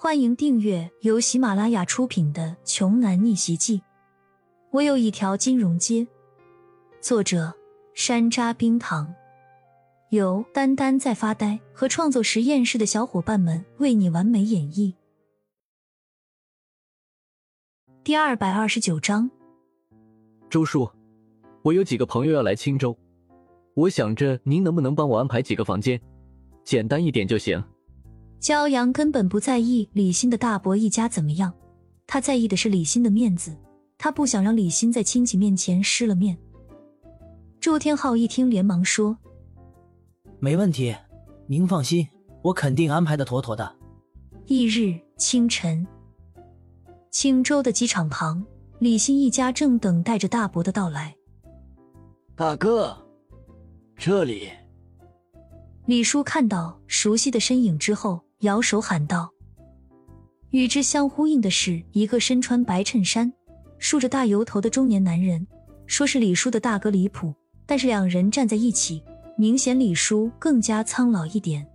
欢迎订阅由喜马拉雅出品的《穷男逆袭记》。我有一条金融街，作者山楂冰糖，由丹丹在发呆和创作实验室的小伙伴们为你完美演绎。第二百二十九章，周叔，我有几个朋友要来青州，我想着您能不能帮我安排几个房间，简单一点就行。骄阳根本不在意李欣的大伯一家怎么样，他在意的是李欣的面子，他不想让李欣在亲戚面前失了面。祝天浩一听，连忙说：“没问题，您放心，我肯定安排的妥妥的。”翌日清晨，青州的机场旁，李欣一家正等待着大伯的到来。大哥，这里。李叔看到熟悉的身影之后。摇手喊道：“与之相呼应的是一个身穿白衬衫、梳着大油头的中年男人，说是李叔的大哥李普。但是两人站在一起，明显李叔更加苍老一点。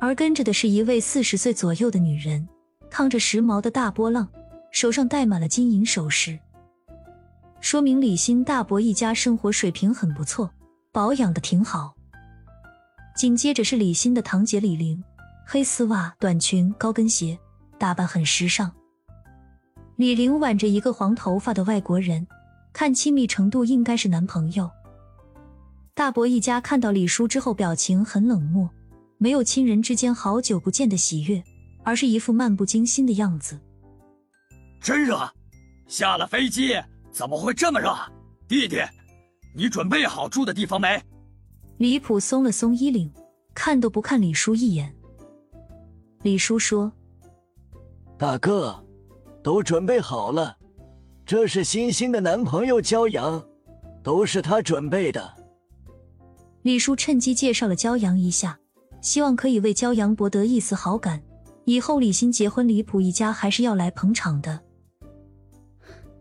而跟着的是一位四十岁左右的女人，烫着时髦的大波浪，手上戴满了金银首饰，说明李欣大伯一家生活水平很不错，保养的挺好。紧接着是李欣的堂姐李玲。”黑丝袜、短裙、高跟鞋，打扮很时尚。李玲挽着一个黄头发的外国人，看亲密程度应该是男朋友。大伯一家看到李叔之后，表情很冷漠，没有亲人之间好久不见的喜悦，而是一副漫不经心的样子。真热，下了飞机怎么会这么热？弟弟，你准备好住的地方没？李普松了松衣领，看都不看李叔一眼。李叔说：“大哥，都准备好了，这是欣欣的男朋友骄阳，都是他准备的。”李叔趁机介绍了骄阳一下，希望可以为骄阳博得一丝好感，以后李欣结婚，李普一家还是要来捧场的。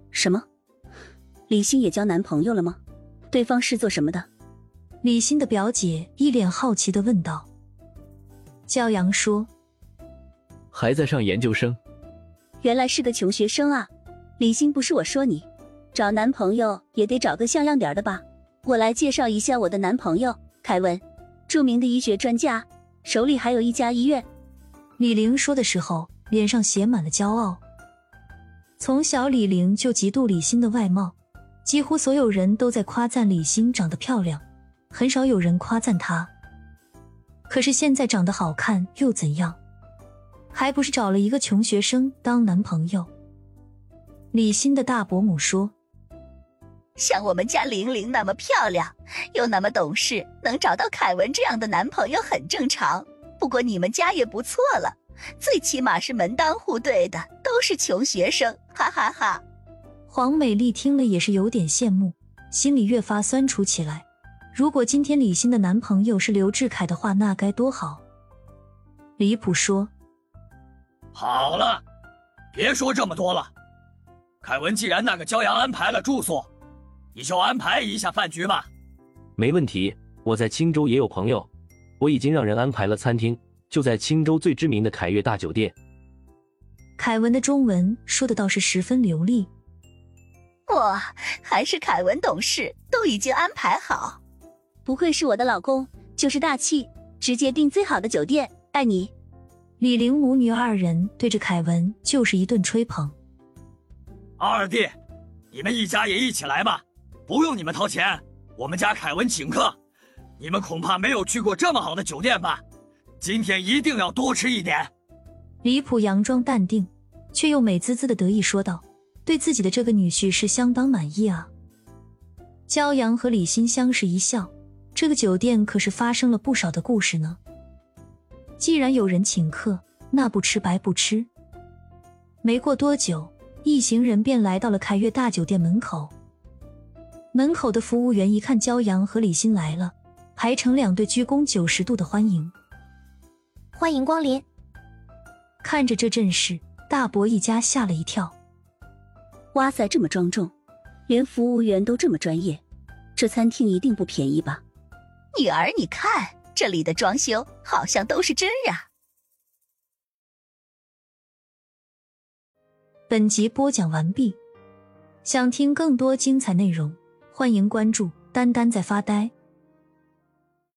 什么？李欣也交男朋友了吗？对方是做什么的？李欣的表姐一脸好奇的问道。骄阳说。还在上研究生，原来是个穷学生啊！李欣，不是我说你，找男朋友也得找个像样点的吧？我来介绍一下我的男朋友凯文，著名的医学专家，手里还有一家医院。李玲说的时候，脸上写满了骄傲。从小李玲就嫉妒李欣的外貌，几乎所有人都在夸赞李欣长得漂亮，很少有人夸赞她。可是现在长得好看又怎样？还不是找了一个穷学生当男朋友。李欣的大伯母说：“像我们家玲玲那么漂亮，又那么懂事，能找到凯文这样的男朋友很正常。不过你们家也不错了，最起码是门当户对的，都是穷学生，哈哈哈。”黄美丽听了也是有点羡慕，心里越发酸楚起来。如果今天李欣的男朋友是刘志凯的话，那该多好。李普说。好了，别说这么多了。凯文，既然那个骄阳安排了住宿，你就安排一下饭局吧。没问题，我在青州也有朋友，我已经让人安排了餐厅，就在青州最知名的凯悦大酒店。凯文的中文说的倒是十分流利。哇，还是凯文懂事，都已经安排好。不愧是我的老公，就是大气，直接订最好的酒店，爱你。李玲母女二人对着凯文就是一顿吹捧。二弟，你们一家也一起来吧，不用你们掏钱，我们家凯文请客。你们恐怕没有去过这么好的酒店吧？今天一定要多吃一点。李普佯装淡定，却又美滋滋的得意说道：“对自己的这个女婿是相当满意啊。”骄阳和李欣相视一笑，这个酒店可是发生了不少的故事呢。既然有人请客，那不吃白不吃。没过多久，一行人便来到了凯悦大酒店门口。门口的服务员一看骄阳和李欣来了，排成两队，鞠躬九十度的欢迎。欢迎光临。看着这阵势，大伯一家吓了一跳。哇塞，这么庄重，连服务员都这么专业，这餐厅一定不便宜吧？女儿，你看。这里的装修好像都是真人本集播讲完毕想听更多精彩内容欢迎关注丹丹在发呆